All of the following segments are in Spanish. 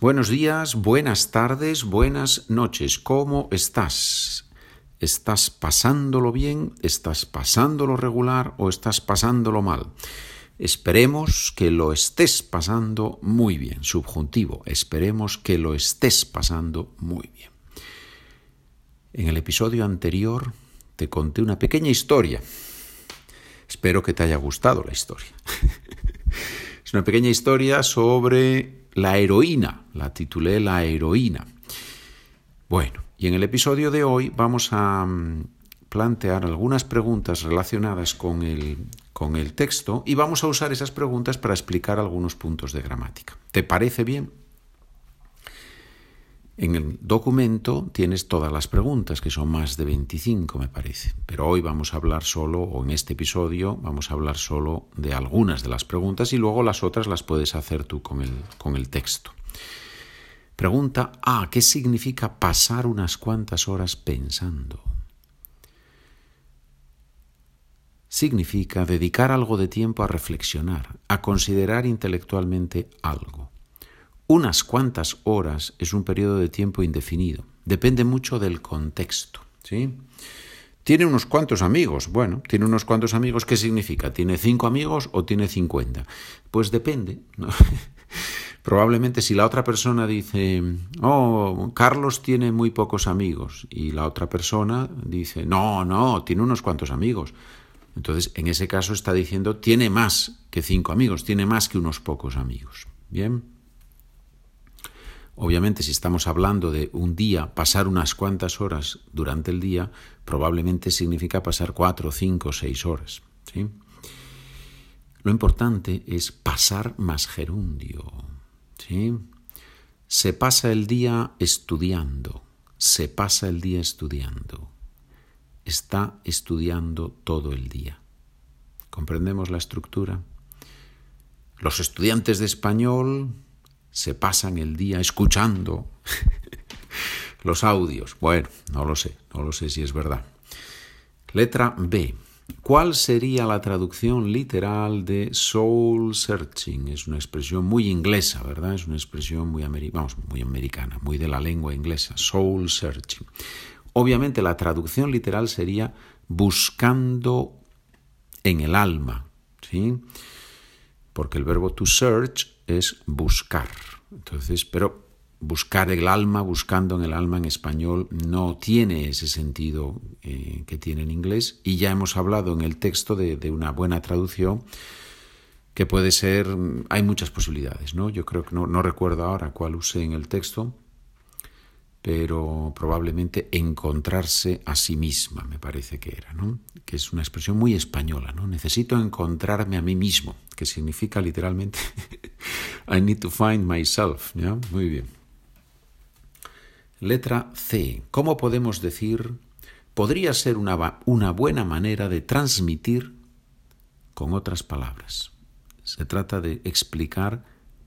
Buenos días, buenas tardes, buenas noches. ¿Cómo estás? ¿Estás pasándolo bien? ¿Estás pasándolo regular o estás pasándolo mal? Esperemos que lo estés pasando muy bien. Subjuntivo, esperemos que lo estés pasando muy bien. En el episodio anterior te conté una pequeña historia. Espero que te haya gustado la historia. es una pequeña historia sobre la heroína. La titulé La heroína. Bueno, y en el episodio de hoy vamos a mm, plantear algunas preguntas relacionadas con el, con el texto y vamos a usar esas preguntas para explicar algunos puntos de gramática. ¿Te parece bien? En el documento tienes todas las preguntas, que son más de 25 me parece, pero hoy vamos a hablar solo, o en este episodio vamos a hablar solo de algunas de las preguntas y luego las otras las puedes hacer tú con el, con el texto. Pregunta A, ¿qué significa pasar unas cuantas horas pensando? Significa dedicar algo de tiempo a reflexionar, a considerar intelectualmente algo. Unas cuantas horas es un periodo de tiempo indefinido. Depende mucho del contexto. ¿sí? Tiene unos cuantos amigos. Bueno, tiene unos cuantos amigos. ¿Qué significa? ¿Tiene cinco amigos o tiene cincuenta? Pues depende. Probablemente si la otra persona dice, oh, Carlos tiene muy pocos amigos, y la otra persona dice, no, no, tiene unos cuantos amigos. Entonces, en ese caso está diciendo, tiene más que cinco amigos, tiene más que unos pocos amigos. Bien. Obviamente, si estamos hablando de un día, pasar unas cuantas horas durante el día, probablemente significa pasar cuatro, cinco, seis horas. ¿sí? Lo importante es pasar más gerundio. ¿sí? Se pasa el día estudiando, se pasa el día estudiando, está estudiando todo el día. ¿Comprendemos la estructura? Los estudiantes de español se pasan el día escuchando los audios. Bueno, no lo sé, no lo sé si es verdad. Letra B. ¿Cuál sería la traducción literal de soul searching? Es una expresión muy inglesa, ¿verdad? Es una expresión muy, americana, muy de la lengua inglesa. Soul searching. Obviamente la traducción literal sería buscando en el alma, ¿sí? Porque el verbo to search es buscar. Entonces, pero buscar el alma, buscando en el alma en español, no tiene ese sentido eh, que tiene en inglés. Y ya hemos hablado en el texto de, de, una buena traducción que puede ser, hay muchas posibilidades, ¿no? Yo creo que no, no recuerdo ahora cuál usé en el texto, pero probablemente encontrarse a sí misma, me parece que era, ¿no? que es una expresión muy española, ¿no? Necesito encontrarme a mí mismo, que significa literalmente I need to find myself, ¿ya? Muy bien. Letra C. ¿Cómo podemos decir podría ser una, una buena manera de transmitir con otras palabras? Se trata de explicar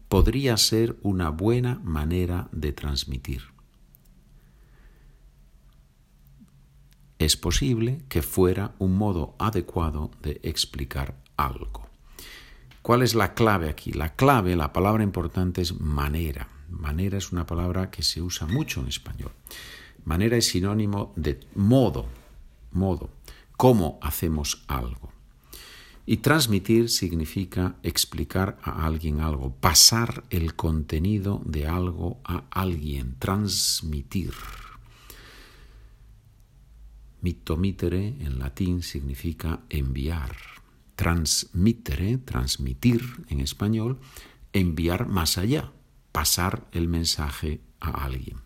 podría ser una buena manera de transmitir. Es posible que fuera un modo adecuado de explicar algo. ¿Cuál es la clave aquí? La clave, la palabra importante es manera. Manera es una palabra que se usa mucho en español. Manera es sinónimo de modo, modo, cómo hacemos algo. Y transmitir significa explicar a alguien algo, pasar el contenido de algo a alguien, transmitir. Mitomitere en latín significa enviar. Transmitere, transmitir en español, enviar más allá, pasar el mensaje a alguien.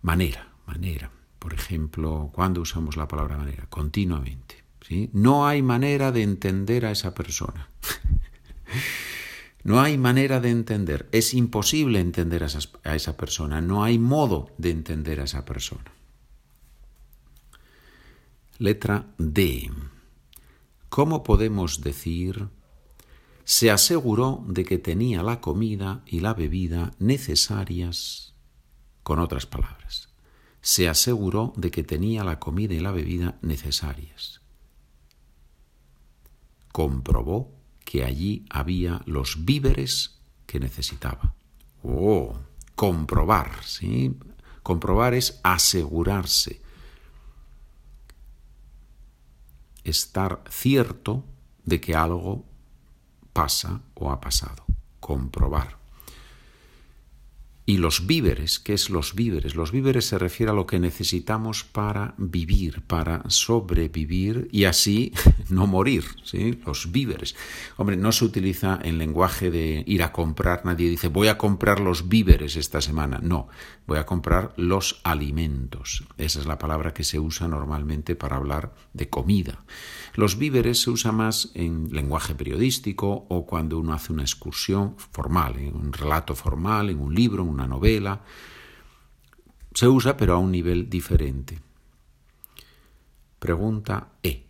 Manera, manera. Por ejemplo, ¿cuándo usamos la palabra manera? Continuamente. ¿sí? No hay manera de entender a esa persona. no hay manera de entender. Es imposible entender a esa persona. No hay modo de entender a esa persona. Letra D. ¿Cómo podemos decir se aseguró de que tenía la comida y la bebida necesarias? Con otras palabras, se aseguró de que tenía la comida y la bebida necesarias. Comprobó que allí había los víveres que necesitaba. Oh, comprobar, ¿sí? Comprobar es asegurarse, estar cierto de que algo pasa o ha pasado, comprobar. Y los víveres, ¿qué es los víveres? Los víveres se refiere a lo que necesitamos para vivir, para sobrevivir y así no morir, ¿sí? Los víveres. Hombre, no se utiliza en lenguaje de ir a comprar, nadie dice voy a comprar los víveres esta semana, no, voy a comprar los alimentos. Esa es la palabra que se usa normalmente para hablar de comida. Los víveres se usa más en lenguaje periodístico o cuando uno hace una excursión formal, en un relato formal, en un libro, en una novela. Se usa pero a un nivel diferente. Pregunta E.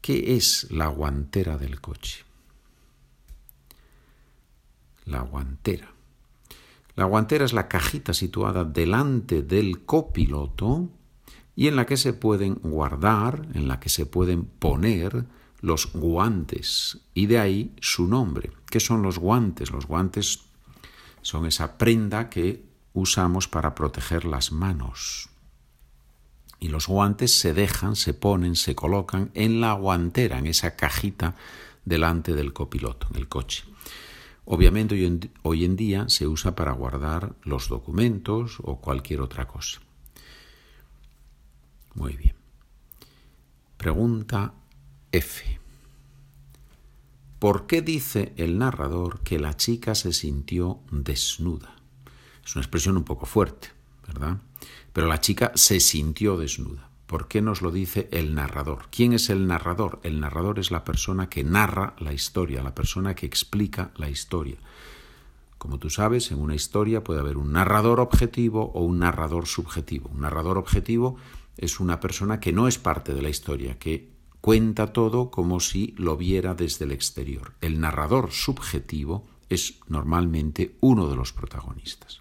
¿Qué es la guantera del coche? La guantera. La guantera es la cajita situada delante del copiloto y en la que se pueden guardar, en la que se pueden poner los guantes, y de ahí su nombre. ¿Qué son los guantes? Los guantes son esa prenda que usamos para proteger las manos. Y los guantes se dejan, se ponen, se colocan en la guantera, en esa cajita delante del copiloto, en el coche. Obviamente hoy en, hoy en día se usa para guardar los documentos o cualquier otra cosa. Muy bien. Pregunta F. ¿Por qué dice el narrador que la chica se sintió desnuda? Es una expresión un poco fuerte, ¿verdad? Pero la chica se sintió desnuda. ¿Por qué nos lo dice el narrador? ¿Quién es el narrador? El narrador es la persona que narra la historia, la persona que explica la historia. Como tú sabes, en una historia puede haber un narrador objetivo o un narrador subjetivo. Un narrador objetivo es una persona que no es parte de la historia, que cuenta todo como si lo viera desde el exterior. El narrador subjetivo es normalmente uno de los protagonistas.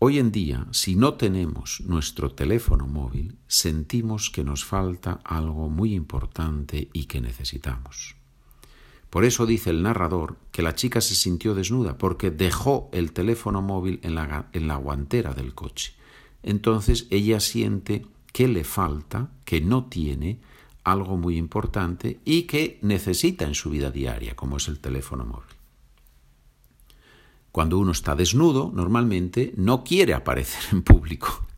Hoy en día, si no tenemos nuestro teléfono móvil, sentimos que nos falta algo muy importante y que necesitamos. Por eso dice el narrador que la chica se sintió desnuda, porque dejó el teléfono móvil en la, en la guantera del coche. Entonces ella siente que le falta, que no tiene algo muy importante y que necesita en su vida diaria, como es el teléfono móvil. Cuando uno está desnudo, normalmente no quiere aparecer en público.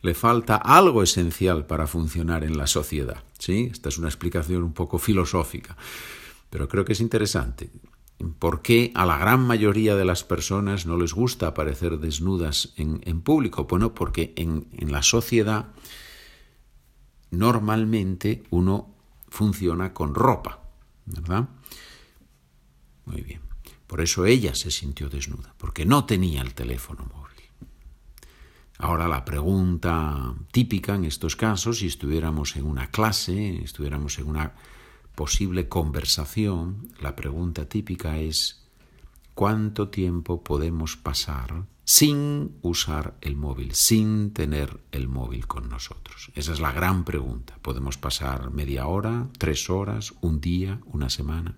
Le falta algo esencial para funcionar en la sociedad. ¿sí? Esta es una explicación un poco filosófica. Pero creo que es interesante. ¿Por qué a la gran mayoría de las personas no les gusta aparecer desnudas en, público? Bueno, porque en, la sociedad normalmente uno funciona con ropa, ¿verdad? Muy bien. Por eso ella se sintió desnuda, porque no tenía el teléfono móvil. Ahora la pregunta típica en estos casos, si estuviéramos en una clase, estuviéramos en una posible conversación, la pregunta típica es ¿cuánto tiempo podemos pasar sin usar el móvil, sin tener el móvil con nosotros? Esa es la gran pregunta. ¿Podemos pasar media hora, tres horas, un día, una semana?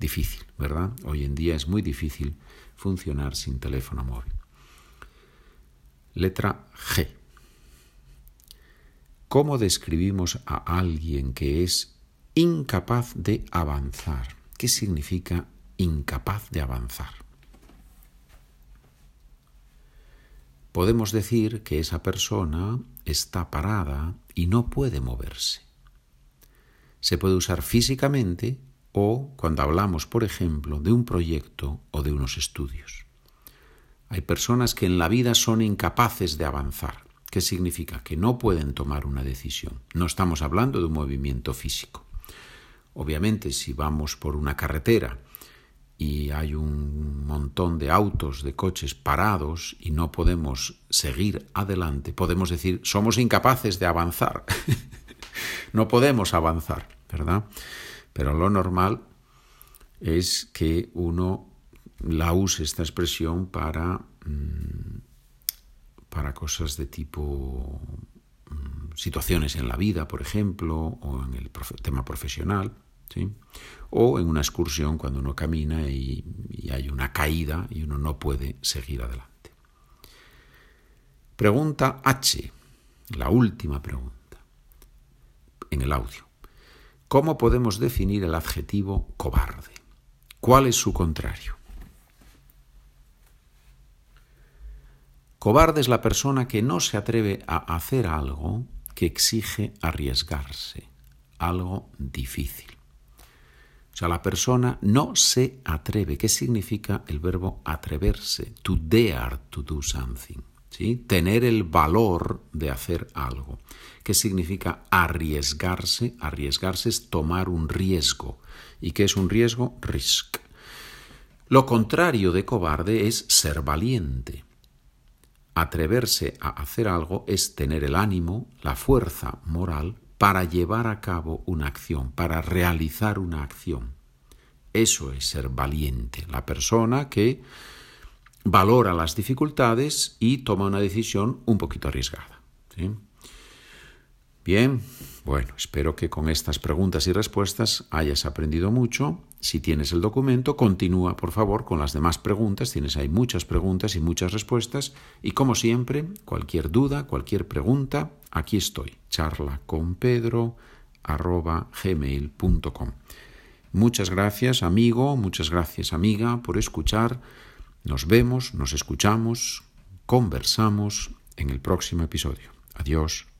Difícil, ¿verdad? Hoy en día es muy difícil funcionar sin teléfono móvil. Letra G. ¿Cómo describimos a alguien que es incapaz de avanzar. ¿Qué significa incapaz de avanzar? Podemos decir que esa persona está parada y no puede moverse. Se puede usar físicamente o cuando hablamos, por ejemplo, de un proyecto o de unos estudios. Hay personas que en la vida son incapaces de avanzar. ¿Qué significa? Que no pueden tomar una decisión. No estamos hablando de un movimiento físico. Obviamente, si vamos por una carretera y hay un montón de autos, de coches parados y no podemos seguir adelante, podemos decir, somos incapaces de avanzar. no podemos avanzar, ¿verdad? Pero lo normal es que uno la use esta expresión para, mm, para cosas de tipo situaciones en la vida, por ejemplo, o en el tema profesional. ¿sí? O en una excursión cuando uno camina y, y hay una caída y uno no puede seguir adelante. Pregunta H, la última pregunta en el audio. ¿Cómo podemos definir el adjetivo cobarde? ¿Cuál es su contrario? Cobarde es la persona que no se atreve a hacer algo que exige arriesgarse, algo difícil. O sea, la persona no se atreve. ¿Qué significa el verbo atreverse? To dare to do something. ¿sí? Tener el valor de hacer algo. ¿Qué significa arriesgarse? Arriesgarse es tomar un riesgo. ¿Y qué es un riesgo? Risk. Lo contrario de cobarde es ser valiente. Atreverse a hacer algo es tener el ánimo, la fuerza moral para llevar a cabo una acción, para realizar una acción. Eso es ser valiente, la persona que valora las dificultades y toma una decisión un poquito arriesgada. Bien, bueno, espero que con estas preguntas y respuestas hayas aprendido mucho. Si tienes el documento, continúa por favor con las demás preguntas. Tienes ahí muchas preguntas y muchas respuestas. Y como siempre, cualquier duda, cualquier pregunta, aquí estoy. Charla con Pedro. Muchas gracias amigo, muchas gracias amiga por escuchar. Nos vemos, nos escuchamos, conversamos en el próximo episodio. Adiós.